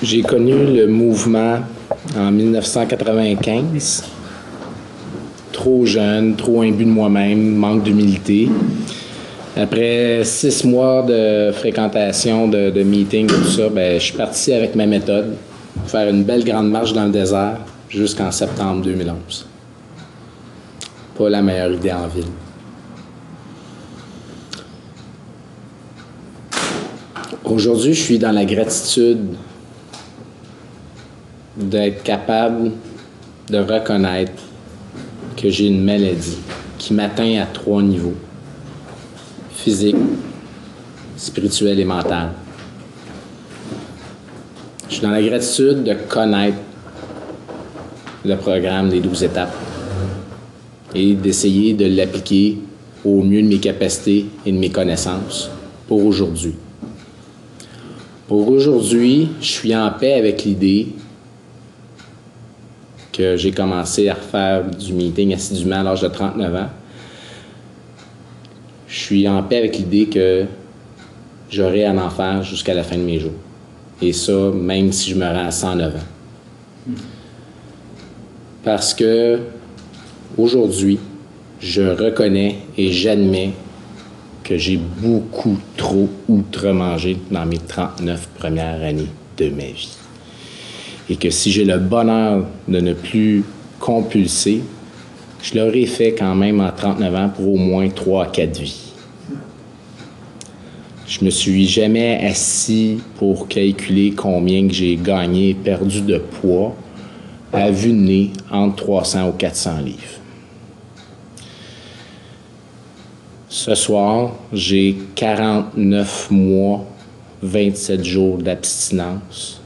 J'ai connu le mouvement en 1995. Trop jeune, trop imbu de moi-même, manque d'humilité. Après six mois de fréquentation, de, de meetings, tout ça, ben, je suis parti avec ma méthode, faire une belle grande marche dans le désert jusqu'en septembre 2011. Pas la meilleure idée en ville. Aujourd'hui, je suis dans la gratitude d'être capable de reconnaître que j'ai une maladie qui m'atteint à trois niveaux physique, spirituel et mental. Je suis dans la gratitude de connaître le programme des 12 étapes et d'essayer de l'appliquer au mieux de mes capacités et de mes connaissances pour aujourd'hui. Pour aujourd'hui, je suis en paix avec l'idée que j'ai commencé à refaire du meeting assidûment à l'âge de 39 ans. Je suis en paix avec l'idée que j'aurai un enfant jusqu'à la fin de mes jours. Et ça, même si je me rends à 109 ans. Parce que aujourd'hui, je reconnais et j'admets que j'ai beaucoup trop outre-mangé dans mes 39 premières années de ma vie. Et que si j'ai le bonheur de ne plus compulser, je l'aurais fait quand même en 39 ans pour au moins 3 à 4 vies. Je me suis jamais assis pour calculer combien que j'ai gagné, perdu de poids à vue de nez entre 300 ou 400 livres. Ce soir, j'ai 49 mois, 27 jours d'abstinence,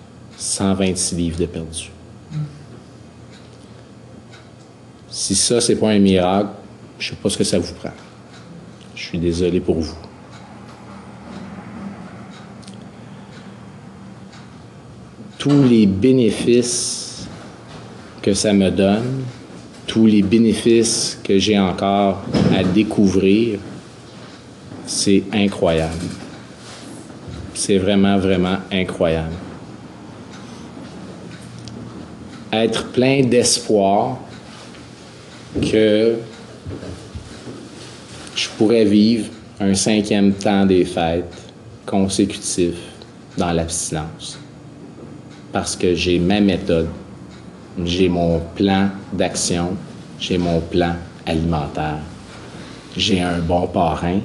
126 livres de perdu. Si ça, c'est pas un miracle, je sais pas ce que ça vous prend. Je suis désolé pour vous. Tous les bénéfices que ça me donne, tous les bénéfices que j'ai encore à découvrir, c'est incroyable. C'est vraiment, vraiment incroyable. Être plein d'espoir que je pourrais vivre un cinquième temps des fêtes consécutif dans l'abstinence. Parce que j'ai ma méthode, j'ai mon plan d'action, j'ai mon plan alimentaire, j'ai un bon parrain,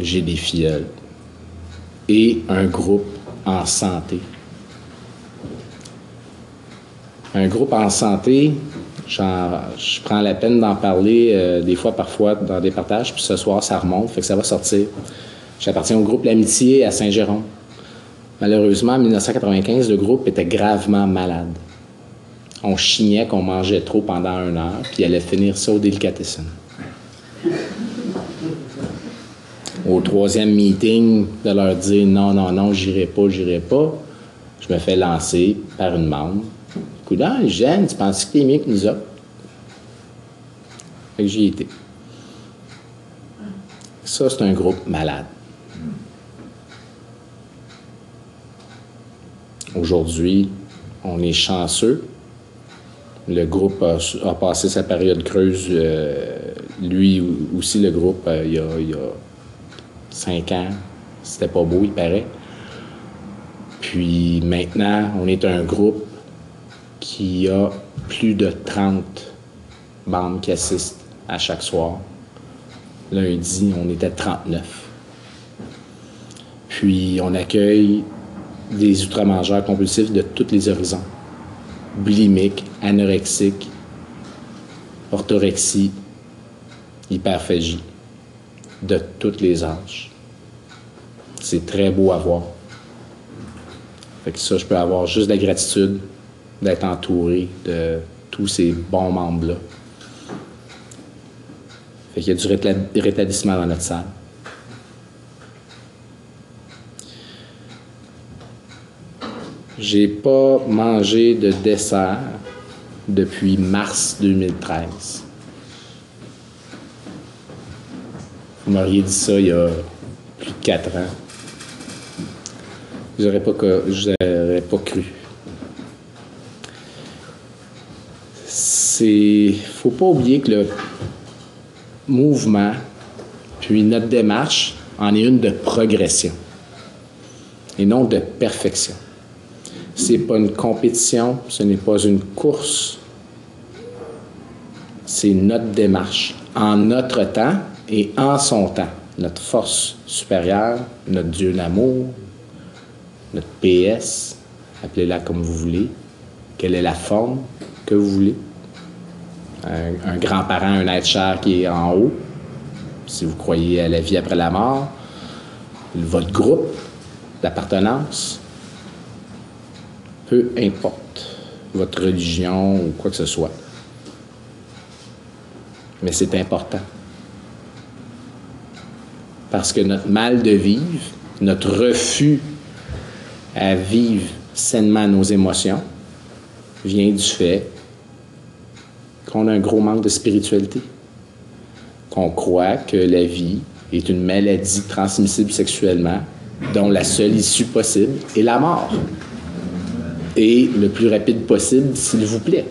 j'ai des filleuls et un groupe en santé. Un groupe en santé, je prends la peine d'en parler euh, des fois, parfois, dans des partages, puis ce soir, ça remonte, fait que ça va sortir. J'appartiens au groupe L'Amitié à Saint-Jérôme. Malheureusement, en 1995, le groupe était gravement malade. On chignait qu'on mangeait trop pendant une heure, puis il allait finir ça au délicatessen au troisième meeting de leur dire non, non, non, j'irai pas, j'irai pas, je me fais lancer par une membre. Coudon, jeune, tu penses que t'es mieux que nous autres? Fait que j'y étais. Ça, c'est un groupe malade. Aujourd'hui, on est chanceux. Le groupe a, passé sa période creuse. Euh, lui aussi, le groupe, euh, il, a, il, a, cinq ans. C'était pas beau, il paraît. Puis maintenant, on est un groupe qui a plus de 30 membres qui assistent à chaque soir. Lundi, on était 39. Puis on accueille des outre-mangeurs compulsifs de tous les horizons. Bulimiques, anorexiques, orthorexie, hyperphagie de tous les âges. C'est très beau à voir. Fait que ça, je peux avoir juste la gratitude d'être entouré de tous ces bons membres-là. Fait qu'il y a du rétablissement dans notre salle. J'ai pas mangé de dessert depuis mars 2013. Vous m'auriez dit ça il y a plus de quatre ans. n'aurez pas, pas cru. C'est. faut pas oublier que le mouvement, puis notre démarche, en est une de progression et non de perfection. Ce n'est pas une compétition, ce n'est pas une course. C'est notre démarche, en notre temps et en son temps. Notre force supérieure, notre Dieu d'amour, notre PS, appelez-la comme vous voulez, quelle est la forme que vous voulez. Un, grand-parent, un être cher qui est en haut, si vous croyez à la vie après la mort, votre groupe d'appartenance, peu importe votre religion ou quoi que ce soit. Mais c'est important. Parce que notre mal de vivre, notre refus à vivre sainement nos émotions, vient du fait qu'on a un gros manque de spiritualité, qu'on croit que la vie est une maladie transmissible sexuellement dont la seule issue possible est la mort. Et le plus rapide possible, s'il vous plaît.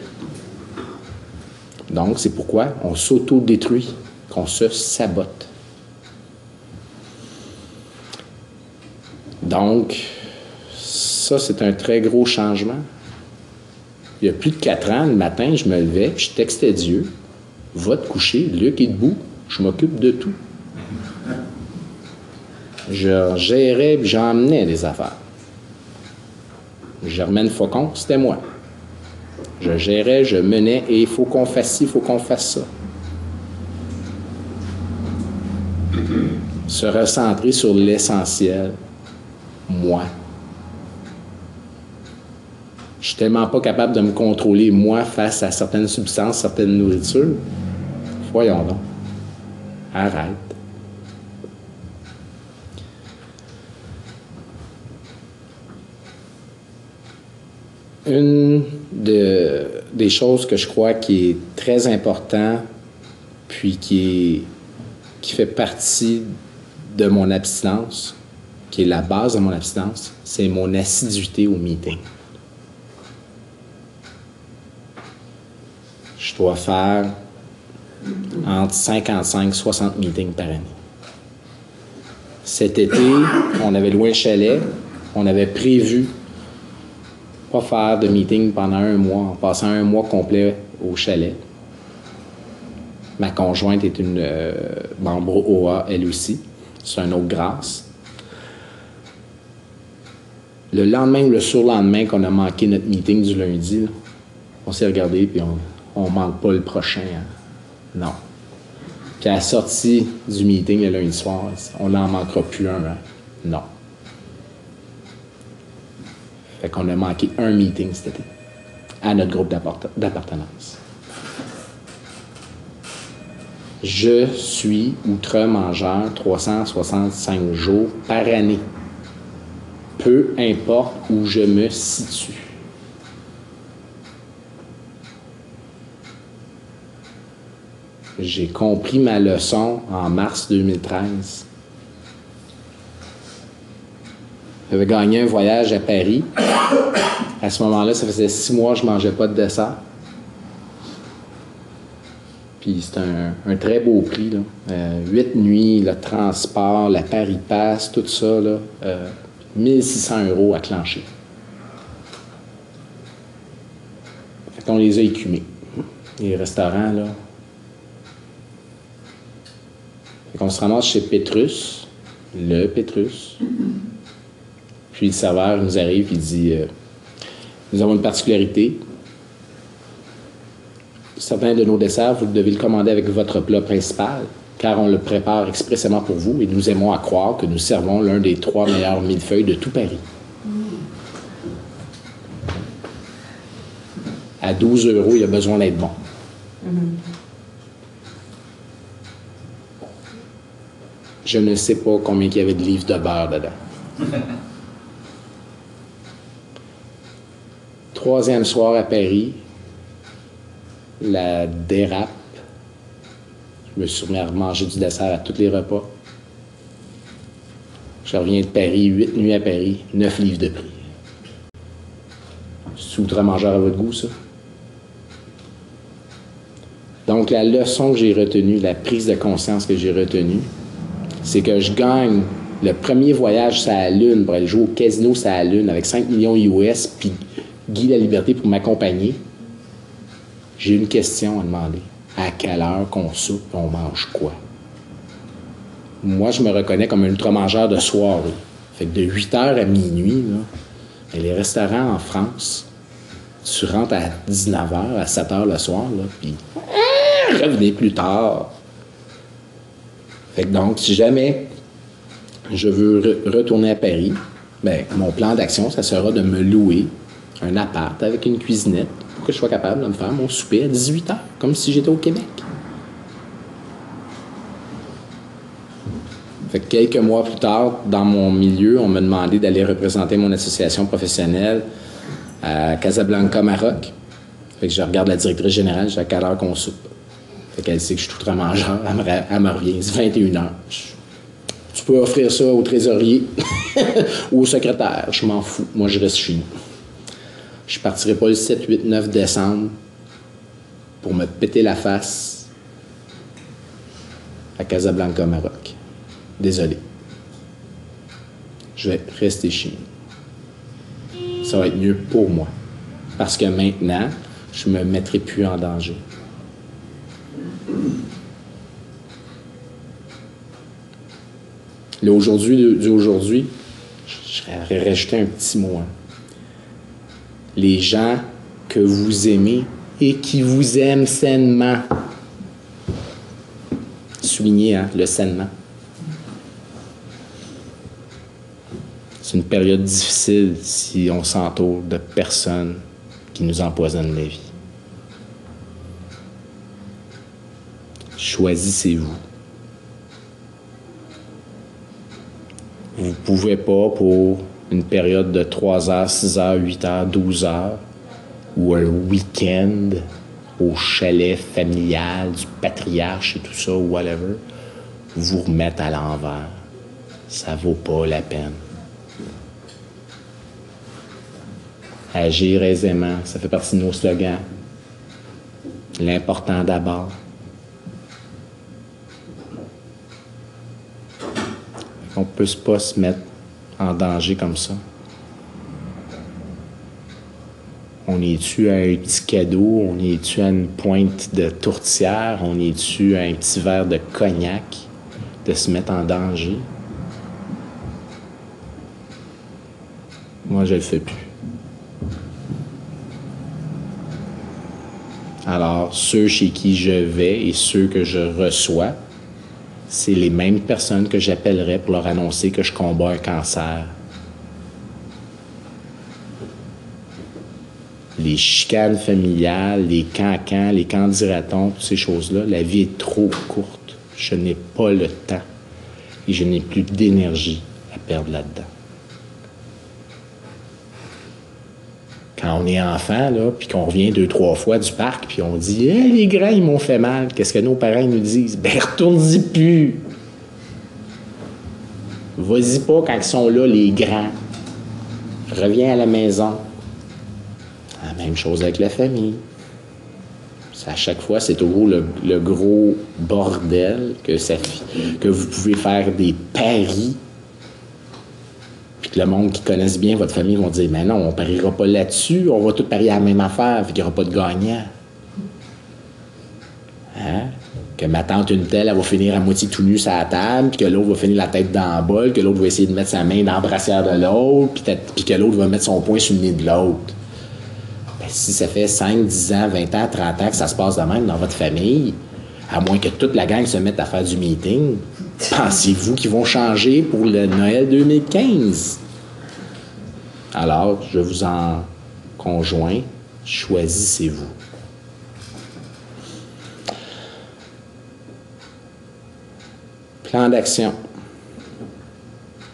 Donc, c'est pourquoi on s'auto-détruit, qu'on se sabote. Donc, ça, c'est un très gros changement. Il y a plus de quatre ans, le matin, je me levais, je textais Dieu, va te coucher, Luc est debout, je m'occupe de tout. Je gérais puis j'emmenais des affaires. Germaine Faucon, c'était moi. Je gérais, je menais et il faut qu'on fasse ci, il faut qu'on fasse ça. Se recentrer sur l'essentiel, moi. Je suis tellement pas capable de me contrôler, moi, face à certaines substances, certaines nourritures. Voyons donc. Arrête. Une des choses que je crois qui est très important, puis qui, qui fait partie de mon abstinence, qui est la base de mon abstinence, c'est mon assiduité au meeting. Je dois faire entre 55 et 60 meetings par année. Cet été, on avait loué un chalet, on avait prévu pas faire de meeting pendant un mois, en passant un mois complet au chalet. Ma conjointe est une euh, OA, elle aussi. C'est un autre grâce. Le lendemain ou le surlendemain qu'on a manqué notre meeting du lundi, on s'est regardé puis on ne manque pas le prochain. Hein. Non. Puis à la sortie du meeting le lundi soir, on n'en manquera plus un. Hein. Non. Fait qu'on a manqué un meeting cet été à notre groupe d'appartenance. Je suis outre-mangeur 365 jours par année. Peu importe où je me situe. J'ai compris ma leçon en mars 2013. J'avais gagné un voyage à Paris. À ce moment-là, ça faisait six mois que je ne mangeais pas de dessert. Puis c'était un, très beau prix. Là. Euh, huit nuits, le transport, la Paris Pass, tout ça. Là, 1600 euh, euros à clencher. Fait qu'on les a écumés. Les restaurants, là. Qu'on se ramasse chez Petrus, le Petrus. Puis le serveur nous arrive et dit euh, Nous avons une particularité. Certains de nos desserts, vous devez le commander avec votre plat principal, car on le prépare expressément pour vous et nous aimons à croire que nous servons l'un des trois meilleurs millefeuilles de tout Paris. À 12 euros, il a besoin d'être bon. Je ne sais pas combien il y avait de livres de beurre dedans. Troisième soir à Paris, la dérape. Je me suis remis à manger du dessert à tous les repas. Je reviens de Paris, huit nuits à Paris, neuf livres de prix. C'est outre-mangeur à votre goût, ça? Donc, la leçon que j'ai retenue, la prise de conscience que j'ai retenue, c'est que je gagne le premier voyage sur la Lune pour aller jouer au casino sur la Lune avec 5 millions US, puis Guy La Liberté pour m'accompagner. J'ai une question à demander. À quelle heure qu'on soupe on mange quoi? Moi, je me reconnais comme un ultra-mangeur de soirée. Fait que de 8 h à minuit, les restaurants en France, tu rentres à 19 h, à 7 h le soir, puis revenez plus tard. Fait que donc, si jamais je veux retourner à Paris, ben, mon plan d'action, ça sera de me louer un appart avec une cuisinette pour que je sois capable de me faire mon souper à 18 h, comme si j'étais au Québec. Fait que quelques mois plus tard, dans mon milieu, on m'a demandé d'aller représenter mon association professionnelle à Casablanca, Maroc. Je regarde la directrice générale, j'ai à quelle heure qu'on soupe. Qu'elle sait que je suis tout mangeur, elle me, elle c'est 21 heures. Tu peux offrir ça au trésorier ou au secrétaire, je m'en fous. Moi, je reste chez nous. Je partirai pas le 7, 8, 9 décembre pour me péter la face à Casablanca, Maroc. Désolé. Je vais rester chez nous. Ça va être mieux pour moi. Parce que maintenant, je me mettrai plus en danger. Là, aujourd'hui, du aujourd'hui, je vais rajouter un petit mot. Hein. Les gens que vous aimez et qui vous aiment sainement. Soulignez hein, le sainement. C'est une période difficile si on s'entoure de personnes qui nous empoisonnent la vie. Choisissez-vous. Vous pouvez pas pour une période de 3 heures, 6 heures, 8 heures, 12 heures ou un week-end au chalet familial du patriarche et tout ça, whatever, vous remettre à l'envers. Ça vaut pas la peine. Agir aisément, ça fait partie de nos slogans. L'important d'abord. On ne peut pas se mettre en danger comme ça. On est-tu à un petit cadeau? On est-tu à une pointe de tourtière? On est-tu à un petit verre de cognac de se mettre en danger? Moi, je le fais plus. Alors, ceux chez qui je vais et ceux que je reçois, c'est les mêmes personnes que j'appellerais pour leur annoncer que je combats un cancer. Les chicanes familiales, les cancans, les candidatons, toutes ces choses-là, la vie est trop courte. Je n'ai pas le temps et je n'ai plus d'énergie à perdre là-dedans. Quand on est enfant, là, puis qu'on revient deux, trois fois du parc, puis on dit hey, les grands, ils m'ont fait mal. Qu'est-ce que nos parents nous disent? Ben, retourne-y plus. Vas-y pas quand ils sont là, les grands. Reviens à la maison. La même chose avec la famille. À chaque fois, c'est toujours le, le, gros bordel que vous pouvez faire des paris puis que le monde qui connaisse bien votre famille vont dire Mais non, on pariera pas là-dessus, on va tout parier à la même affaire, fait qu'il n'y aura pas de gagnant. Hein? Que ma tante, une telle, elle va finir à moitié tout nu sur la table, puis que l'autre va finir la tête dans le bol, que l'autre va essayer de mettre sa main dans la brassière de l'autre, puis que l'autre va mettre son poing sur le nez de l'autre. Ben, si ça fait 5, 10 ans, 20 ans, 30 ans que ça se passe de même dans votre famille, à moins que toute la gang se mette à faire du meeting, pensez-vous qu'ils vont changer pour le Noël 2015? Alors, je vous en conjoins, choisissez-vous. Plan d'action.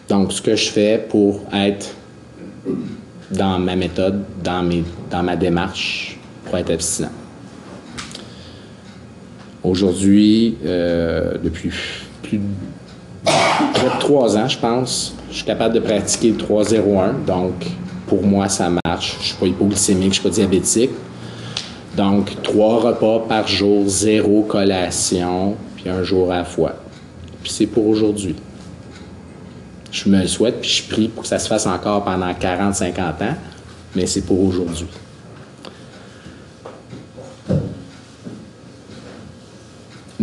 Donc, ce que je fais pour être dans ma méthode, dans ma démarche pour être abstinent. Aujourd'hui, euh, depuis plus de trois ans, je pense, Je suis capable de pratiquer le 3-0-1, donc pour moi, ça marche. Je ne suis pas hypoglycémique, je ne suis pas diabétique. Donc, trois repas par jour, zéro collation, puis un jour à la fois. Puis c'est pour aujourd'hui. Je me le souhaite, puis je prie pour que ça se fasse encore pendant 40-50 ans, mais c'est pour aujourd'hui.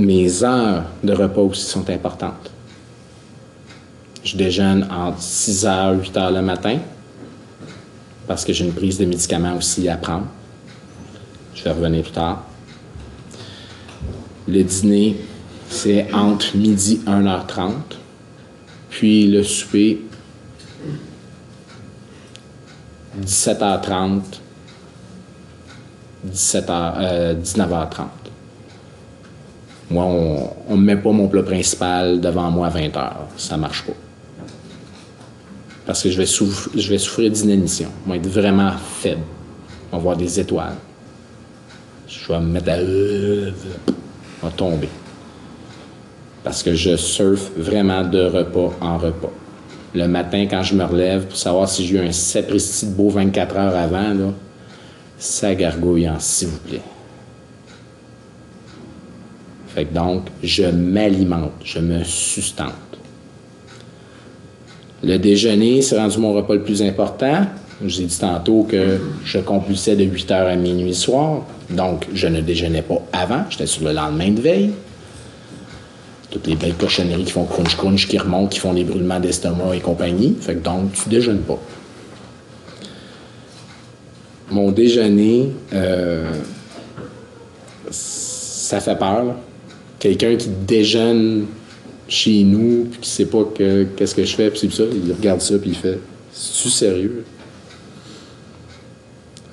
Mes heures de repas aussi sont importantes. Je déjeune entre 6 h 8 h le matin parce que j'ai une prise de médicaments aussi à prendre. Je vais revenir plus tard. Le dîner, c'est entre midi et 1h30. Puis le souper, 17h30, 17h, 19h30. Moi, on ne me met pas mon plat principal devant moi à 20h. Ça ne marche pas. Parce que je vais, souffrir d'inanition. Je vais être vraiment faible. On va voir des étoiles. Je vais me mettre à... Je vais tomber. Parce que je surfe vraiment de repas en repas. Le matin, quand je me relève, pour savoir si j'ai eu un sapristi de beau 24 heures avant, ça gargouille en s'il vous plaît. Fait que donc, je m'alimente, je me sustente. Le déjeuner, c'est rendu mon repas le plus important. J'ai dit tantôt que je compulsais de 8 h à minuit soir. Donc, je ne déjeunais pas avant. J'étais sur le lendemain de veille. Toutes les belles cochonneries qui font crunch-crunch, qui remontent, qui font des brûlements d'estomac et compagnie. Fait que donc, tu déjeunes pas. Mon déjeuner, euh, ça fait peur. Quelqu'un qui déjeune chez nous, puis qui sait pas qu'est-ce que je fais, puis c'est ça, il regarde ça, puis il fait C'est-tu sérieux?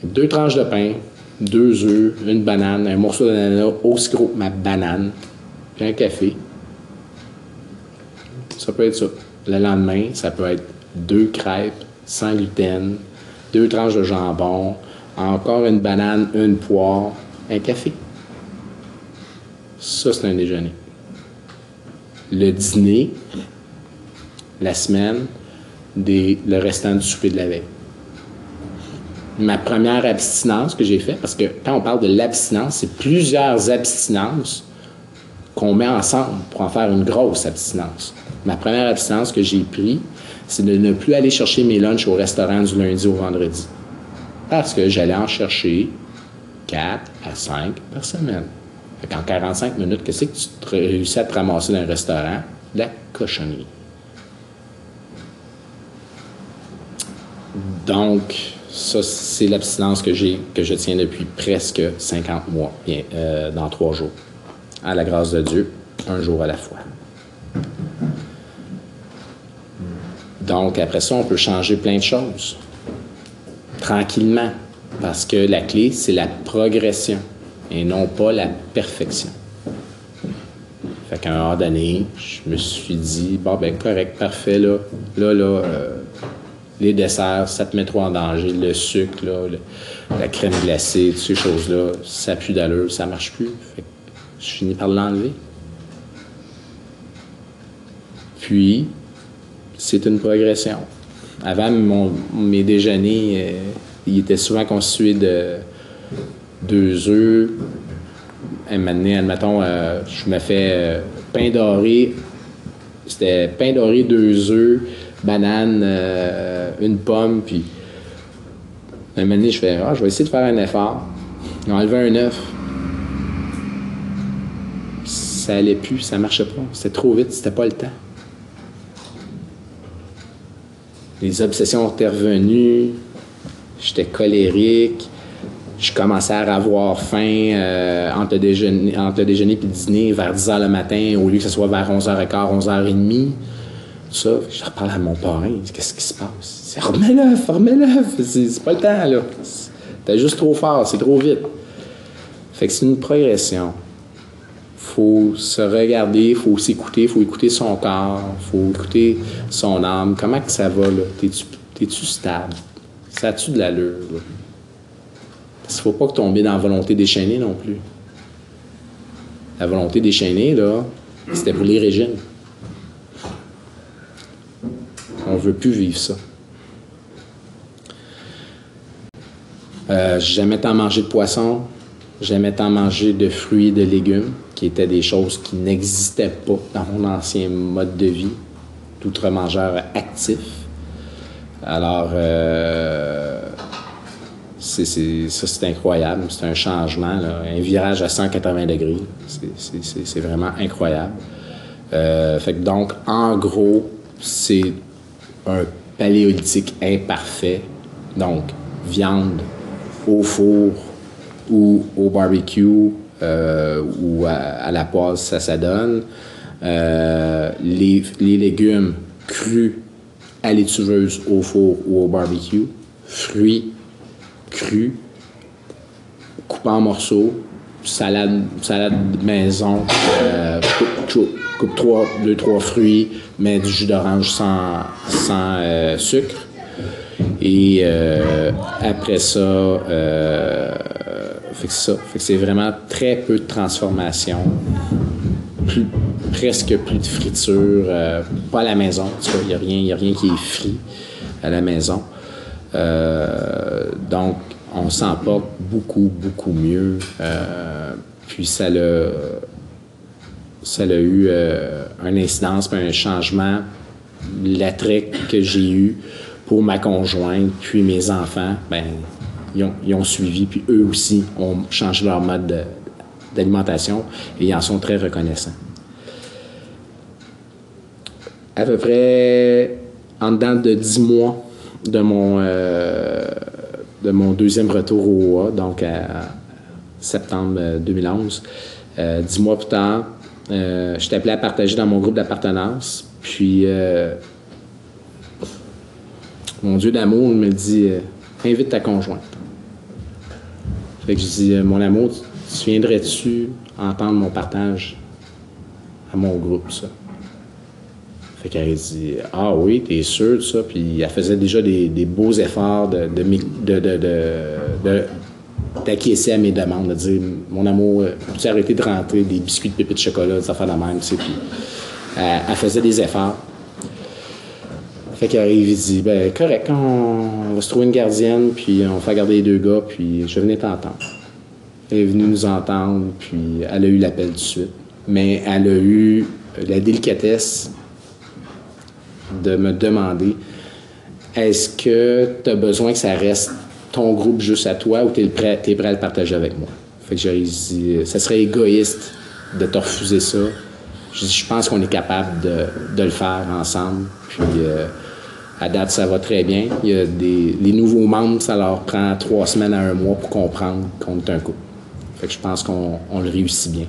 Deux tranches de pain, deux œufs, une banane, un morceau d'ananas aussi gros que ma banane, puis un café. Ça peut être ça. Le lendemain, ça peut être deux crêpes sans gluten, deux tranches de jambon, encore une banane, une poire, un café. Ça, c'est un déjeuner le dîner, la semaine, le restant du souper de la veille. Ma première abstinence que j'ai faite, parce que quand on parle de l'abstinence, c'est plusieurs abstinences qu'on met ensemble pour en faire une grosse abstinence. Ma première abstinence que j'ai prise, c'est de ne plus aller chercher mes lunchs au restaurant du lundi au vendredi. Parce que j'allais en chercher 4 à 5 par semaine. En 45 minutes, qu'est-ce que tu réussis à te ramasser dans un restaurant? La cochonnerie. Donc, ça, c'est l'abstinence que j'ai, que je tiens depuis presque 50 mois, bien, euh, dans trois jours. À la grâce de Dieu, un jour à la fois. Donc, après ça, on peut changer plein de choses. Tranquillement. Parce que la clé, c'est la progression et non pas la perfection. Fait qu'à un moment donné, je me suis dit, bon, ben correct, parfait, là, là, là, euh, les desserts, ça te met trop en danger. Le sucre, là, la crème glacée, toutes ces choses-là, ça pue d'allure, ça marche plus. Fait que je finis par l'enlever. Puis, c'est une progression. Avant, mes déjeuners, euh, ils étaient souvent constitués de deux œufs. Un moment admettons, euh, je me fais euh, pain doré. C'était pain doré, deux œufs, banane, euh, une pomme, puis un moment donné, je fais Ah, je vais essayer de faire un effort. Enlevé un œuf. Ça allait plus, ça marchait pas. C'était trop vite, c'était pas le temps. Les obsessions étaient revenues. J'étais colérique je commençais à avoir faim euh, entre, le déjeuner, entre déjeuner le dîner vers 10 h le matin, au lieu que ce soit vers 11h15, 11h30. Tout ça, je reparle à mon parrain. Qu'est-ce qui se passe? Remets-le, remets-le. C'est pas le temps, là. T'es juste trop fort, c'est trop vite. Fait que c'est une progression. faut se regarder, faut s'écouter, faut écouter son corps, faut écouter son âme. Comment que ça va, là? T'es-tu stable? Ça a-tu de l'allure, là? Il ne faut pas tomber dans la volonté déchaînée non plus. La volonté déchaînée, là, c'était pour les régimes. On veut plus vivre ça. Euh, jamais tant mangé de poisson, jamais tant mangé de fruits et de légumes, qui étaient des choses qui n'existaient pas dans mon ancien mode de vie, d'outre-mangeur actif. Alors, euh, c'est, incroyable. C'est un changement, un virage à 180 degrés. C'est, vraiment incroyable. Euh, fait donc, en gros, c'est un paléolithique imparfait. Donc, viande au four ou au barbecue euh, ou à, la poêle, ça, ça donne. Euh, les, les, légumes crus à l'étuveuse, au four ou au barbecue. Fruits crus, coupés en morceaux. Salade, salade maison, euh, coupe, coupe, trois, deux, trois fruits, mets du jus d'orange sans, sans sucre. Et euh, après ça, euh, c'est vraiment très peu de transformation. presque plus de friture. Euh, pas à la maison. Il n'y a, a rien qui est frit à la maison. Donc, on s'en porte beaucoup, beaucoup mieux. puis ça l'a, ça a eu un incidence, un changement. L'attrait que j'ai eu pour ma conjointe, puis mes enfants, ben, ils ont, suivi, puis eux aussi ont changé leur mode d'alimentation et ils en sont très reconnaissants. À peu près en dedans de dix mois de mon, euh, de mon deuxième retour au OA, donc à septembre 2011, euh, dix mois plus tard, euh, je t'appelais à partager dans mon groupe d'appartenance. Puis mon Dieu d'amour me dit euh, invite ta conjointe. Fait que je dis euh, mon amour, tu viendrais-tu entendre mon partage à mon groupe, ça? Fait qu'elle dit Ah oui, t'es sûr de ça? Puis elle faisait déjà des, beaux efforts de, de, d'acquiescer à mes demandes, de dire Mon amour, peux-tu arrêter de rentrer des biscuits de pépites de chocolat, des affaires de même, tu sais? Puis elle faisait des efforts. Fait qu'il arrive, dit ben correct, on, va se trouver une gardienne, puis on va garder les deux gars, puis je venais t'entendre. Elle est venue nous entendre, puis elle a eu l'appel tout de suite. Mais elle a eu la délicatesse de me demander est-ce que tu as besoin que ça reste ton groupe juste à toi ou tu es prêt, prêt à le partager avec moi? Fait que dit ça serait égoïste de te refuser ça. Je, je pense qu'on est capable de, le faire ensemble. Puis. Euh, à date, ça va très bien. Il y a des, les nouveaux membres, ça leur prend trois semaines à un mois pour comprendre qu'on est un couple. Fait que je pense qu'on le réussit bien.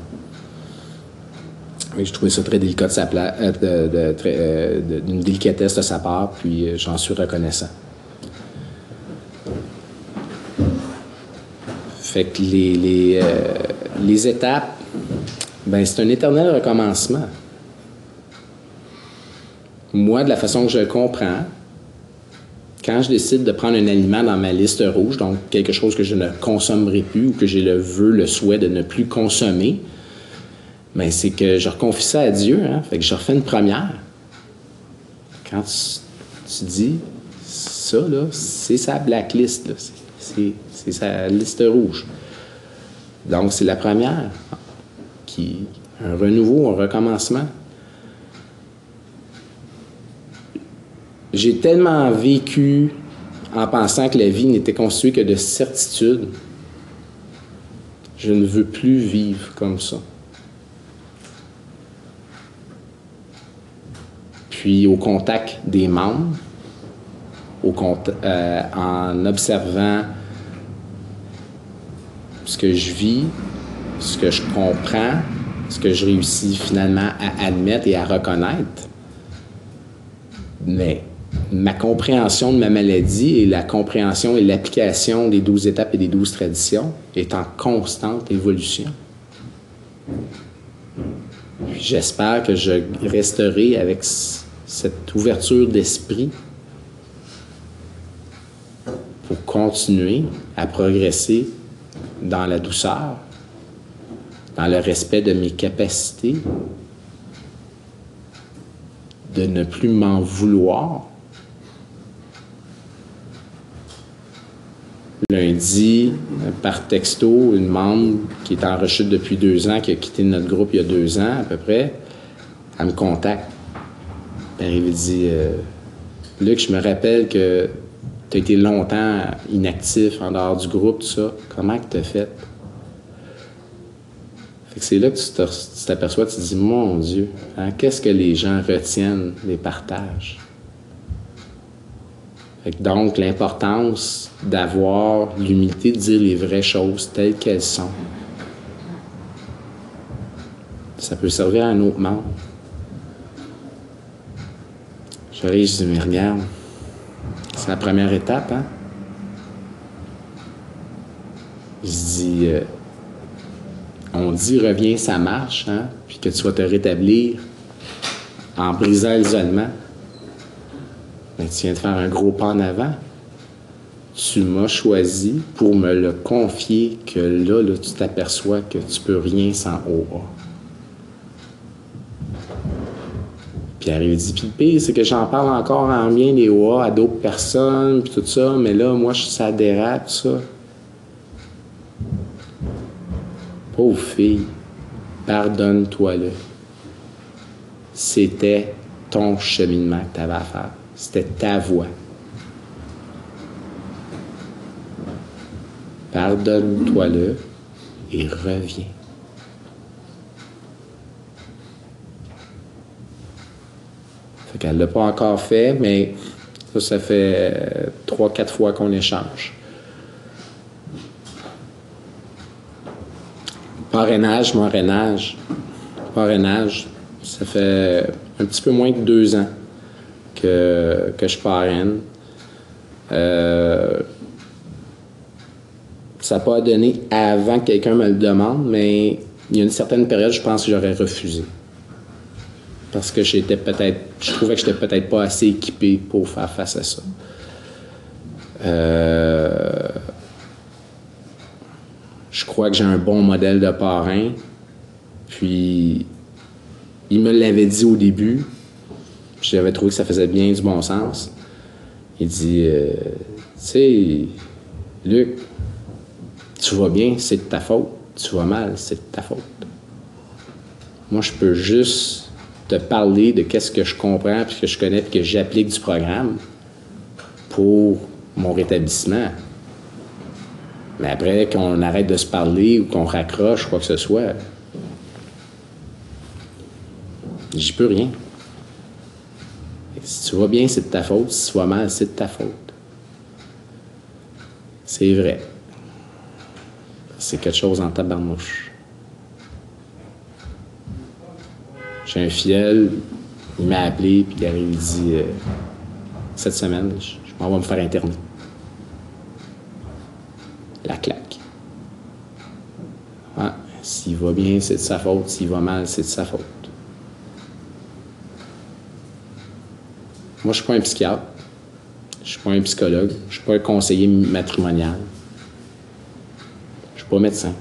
Je trouvais ça très délicat de sa euh, euh, d'une délicatesse de sa part, puis euh, j'en suis reconnaissant. Fait que les, les, les étapes, ben c'est un éternel recommencement. Moi, de la façon que je comprends, quand je décide de prendre un aliment dans ma liste rouge, donc quelque chose que je ne consommerai plus ou que j'ai le vœu, le souhait de ne plus consommer, ben c'est que je reconfie ça à Dieu. Hein? Fait que je refais une première. Quand tu, dis ça, là, c'est sa blacklist, c'est sa liste rouge. Donc, c'est la première qui un renouveau, un recommencement. j'ai tellement vécu en pensant que la vie n'était constituée que de certitudes. Je ne veux plus vivre comme ça. Puis au contact des membres, euh, en observant ce que je vis, ce que je comprends, ce que je réussis finalement à admettre et à reconnaître. Mais ma compréhension de ma maladie et la compréhension et l'application des douze étapes et des douze traditions est en constante évolution. J'espère que je resterai avec cette ouverture d'esprit pour continuer à progresser dans la douceur, dans le respect de mes capacités, de ne plus m'en vouloir. Lundi, par texto, une membre qui est en rechute depuis deux ans, qui a quitté notre groupe il y a deux ans à peu près, elle me contacte elle me dit euh, Luc, je me rappelle que tu as été longtemps inactif en dehors du groupe, tout ça. Comment tu as fait? c'est là que tu t'aperçois, tu te dis, mon Dieu, hein, qu'est-ce que les gens retiennent des partages? donc, l'importance d'avoir l'humilité de dire les vraies choses telles qu'elles sont. Ça peut servir à un autre membre. Je je dis, mais regarde, c'est la première étape, hein? Je dis, euh, on dit reviens, ça marche, hein? Puis que tu vas te rétablir en brisant l'isolement. Mais tu viens de faire un gros pas en avant. Tu m'as choisi pour me le confier que là, là tu t'aperçois que tu peux rien sans OA. Puis elle dit, puis le pire, c'est que j'en parle encore en bien des OA à d'autres personnes, puis tout ça, mais là, moi, ça dérape, ça. Pauvre fille, pardonne-toi-le. C'était ton cheminement que tu avais à faire. C'était ta voix. Pardonne-toi-le et reviens. Qu'elle ne l'a pas encore fait, mais ça, ça fait euh, trois, quatre fois qu'on échange. Parrainage, parrainage. Parrainage, ça fait un petit peu moins de deux ans que, que je parraine. Euh, ça n'a pas donné avant que quelqu'un me le demande, mais il y a une certaine période, je pense que j'aurais refusé. Parce que j'étais peut-être. Je trouvais que j'étais peut-être pas assez équipé pour faire face à ça. Euh, je crois que j'ai un bon modèle de parrain. Puis, il me l'avait dit au début. J'avais trouvé que ça faisait bien du bon sens. Il dit, euh, tu sais, Luc, tu vas bien, c'est de ta faute. Tu vas mal, c'est de ta faute. Moi, je peux juste te parler de qu'est-ce que je comprends, puis que je connais, puis que j'applique du programme pour mon rétablissement. Mais après, qu'on arrête de se parler ou qu'on raccroche, quoi que ce soit, j'y peux rien. Si tu vas bien, c'est de ta faute. Si tu vas mal, c'est de ta faute. C'est vrai. C'est quelque chose en tabarnouche. J'ai un fidèle, il m'a appelé, puis il a dit euh, cette semaine, je, je m'en vais me faire interner la claque. s'il va bien, c'est de sa faute. S'il va mal, c'est de sa faute. Moi, je ne suis pas un psychiatre. Je ne suis pas un psychologue. Je ne suis pas un conseiller matrimonial. Je ne suis pas médecin.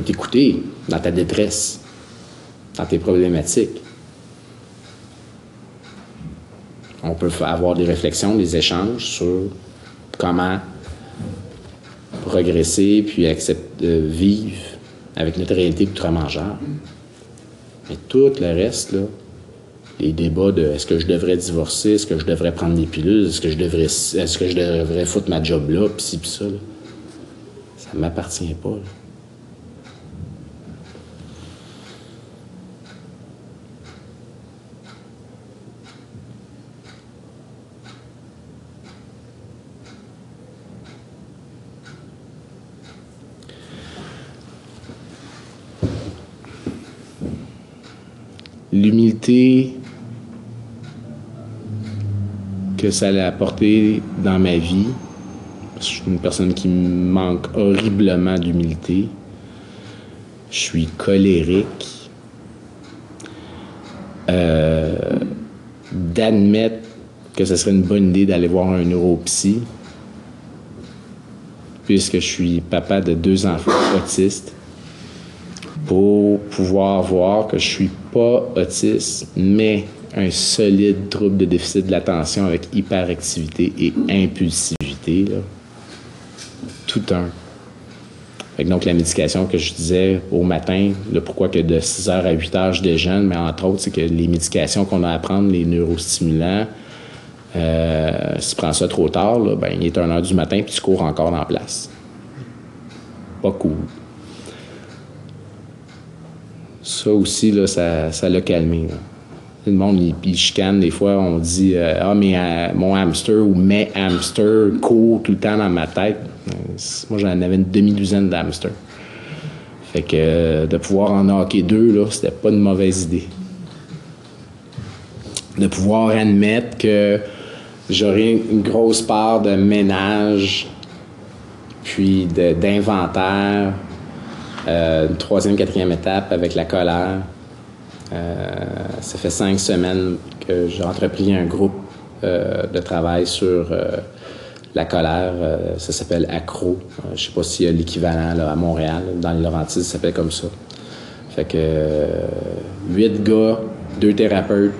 T'écouter dans ta détresse, dans tes problématiques. On peut avoir des réflexions, des échanges sur comment progresser puis accepter, vivre avec notre réalité outre-mangeur. Mais tout le reste, les débats de est-ce que je devrais divorcer, est-ce que je devrais prendre des pilules, est-ce que je devrais est-ce que je devrais foutre ma job là, pis ci, pis ça, là, ça m'appartient pas. Que ça a apporté dans ma vie. Je suis une personne qui manque horriblement d'humilité. Je suis colérique. Euh, d'admettre que ce serait une bonne idée d'aller voir un neuropsy, puisque je suis papa de deux enfants autistes pour pouvoir voir que je suis pas autiste, mais un solide trouble de déficit de l'attention avec hyperactivité et impulsivité. Tout un. donc, la médication que je disais au matin, le pourquoi que de 6h à 8h, je déjeune, mais entre autres, c'est que les médications qu'on a à prendre, les neurostimulants, euh, si tu prends ça trop tard, ben, il est 1h du matin puis tu cours encore en place. Pas cool. Ça aussi, là, ça, ça l'a calmé. Le monde, il, chicane. Des fois, on dit euh, Ah, mais euh, mon hamster ou mes hamsters courent tout le temps dans ma tête. Moi, j'en avais une demi-douzaine d'hamsters. Fait que euh, de pouvoir en hockey deux, là, c'était pas une mauvaise idée. De pouvoir admettre que j'aurais une grosse part de ménage, puis d'inventaire, une troisième, quatrième étape avec la colère. Euh, ça fait cinq semaines que j'ai entrepris un groupe euh, de travail sur euh, la colère. ça s'appelle ACRO. je ne sais pas s'il y a l'équivalent à Montréal. Dans les Laurentides, ça s'appelle comme ça. Fait que huit gars, deux thérapeutes,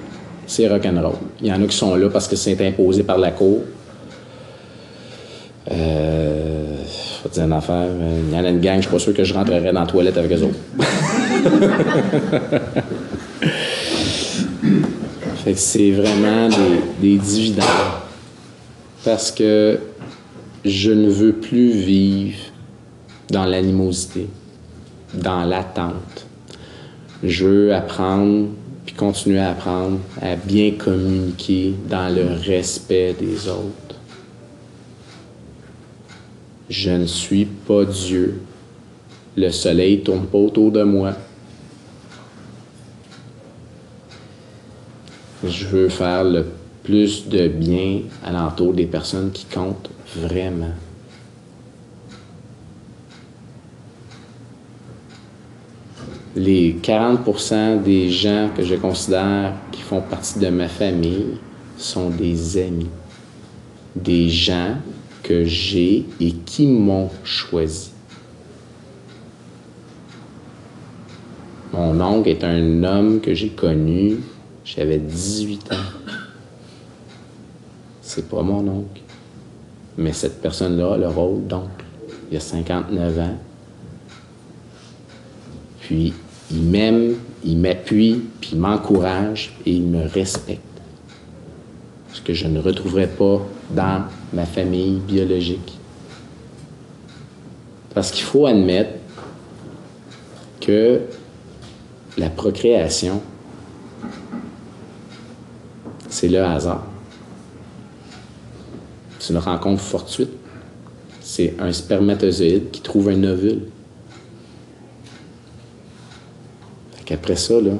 c'est rock'n'roll. Il y en a qui sont là parce que c'est imposé par la cour. Euh, affaire. Il y en a une gang, je suis pas sûr que je rentrerais dans la toilette avec eux autres. fait que c'est vraiment des, dividendes. Parce que je ne veux plus vivre dans l'animosité, dans l'attente. Je veux apprendre, puis continuer à apprendre, à bien communiquer dans le respect des autres. Je ne suis pas Dieu. Le soleil ne tourne pas autour de moi. je veux faire le plus de bien à l'entour des personnes qui comptent vraiment. Les 40% des gens que je considère qui font partie de ma famille sont des amis, des gens que j'ai et qui m'ont choisi. Mon oncle est un homme que j'ai connu j'avais 18 ans. C'est pas mon oncle. Mais cette personne-là le rôle d'oncle. Il a 59 ans. Puis il m'aime, il m'appuie, puis il m'encourage et il me respecte. Que je ne retrouverai pas dans ma famille biologique. Parce qu'il faut admettre que la procréation, c'est le hasard. C'est une rencontre fortuite. C'est un spermatozoïde qui trouve un ovule. Après ça, là,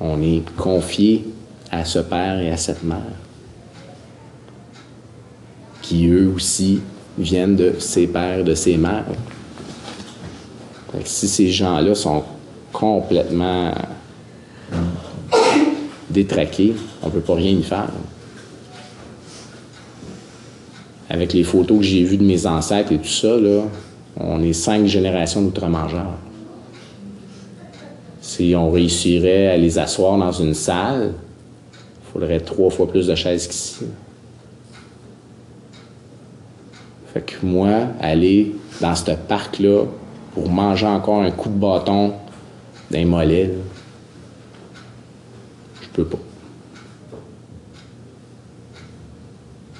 on est confié à ce père et à cette mère, qui eux aussi viennent de ses pères, de ses mères. si ces gens-là sont complètement détraqué, on ne peut pas rien y faire. Avec les photos que j'ai vues de mes ancêtres et tout ça, là, on est cinq générations d'outre-mangeurs. Si on réussirait à les asseoir dans une salle, il faudrait trois fois plus de chaises qu'ici. Fait que moi, aller dans ce parc-là pour manger encore un coup de bâton d'un mollet, peux pas.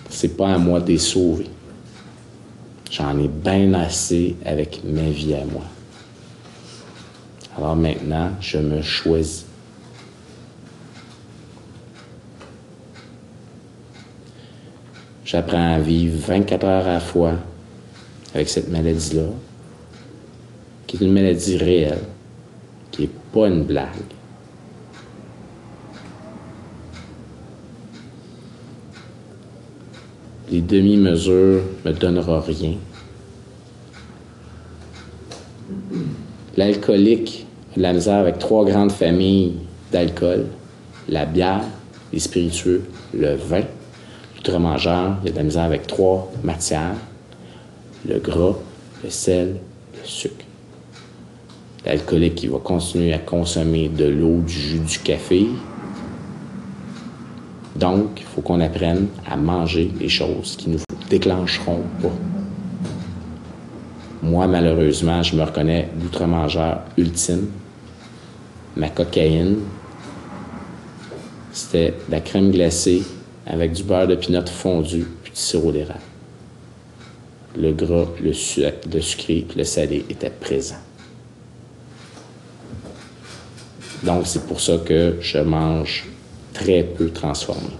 C'est pas à moi de les sauver. J'en ai bien assez avec ma vie à moi. Alors maintenant, je me choisis. J'apprends à vivre 24 heures à la fois avec cette maladie-là, qui est une maladie réelle, qui n'est pas une blague. les demi-mesures ne me donneront rien. L'alcoolique a la misère avec trois grandes familles d'alcool, la bière, les spiritueux, le vin. L'outre-mangeur, il a de la misère avec trois matières, le gras, le sel, le sucre. L'alcoolique, il va continuer à consommer de l'eau, du jus, du café, Donc, il faut qu'on apprenne à manger les choses qui nous déclencheront pas. Moi, malheureusement, je me reconnais l'outre-mangeur ultime. Ma cocaïne, c'était de la crème glacée avec du beurre de pinot fondu puis du sirop d'érable. Le gras, le, le sucré le salé étaient présents. Donc, c'est pour ça que je mange très peu transformé.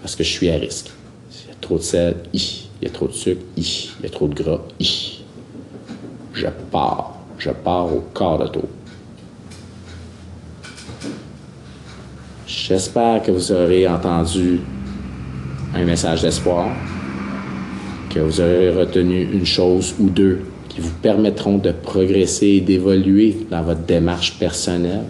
Parce que je suis à risque. Il y a trop de sel, il y a trop de sucre, il y a trop de gras, je pars. Je pars au quart de tour. J'espère que vous aurez entendu un message d'espoir, que vous aurez retenu une chose ou deux qui vous permettront de progresser et d'évoluer dans votre démarche personnelle.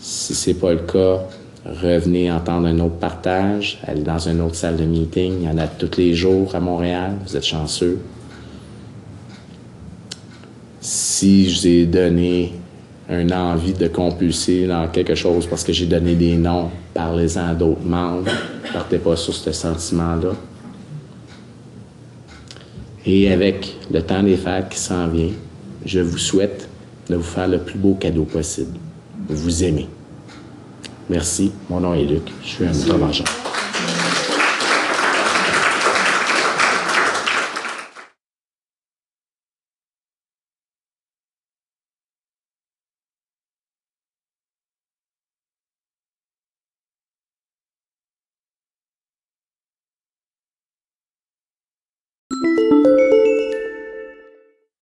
Si ce n'est pas le cas, revenez entendre un autre partage, allez dans une autre salle de meeting. Il y en a tous les jours à Montréal. Vous êtes chanceux. Si je vous ai donné une envie de compulser dans quelque chose parce que j'ai donné des noms, parlez-en à d'autres membres. Partez pas sur ce sentiment-là. Et avec le temps des fêtes qui s'en vient, je vous souhaite de vous faire le plus beau cadeau possible. Vous aimer. Merci. Mon nom est Luc. Je suis un mangeur.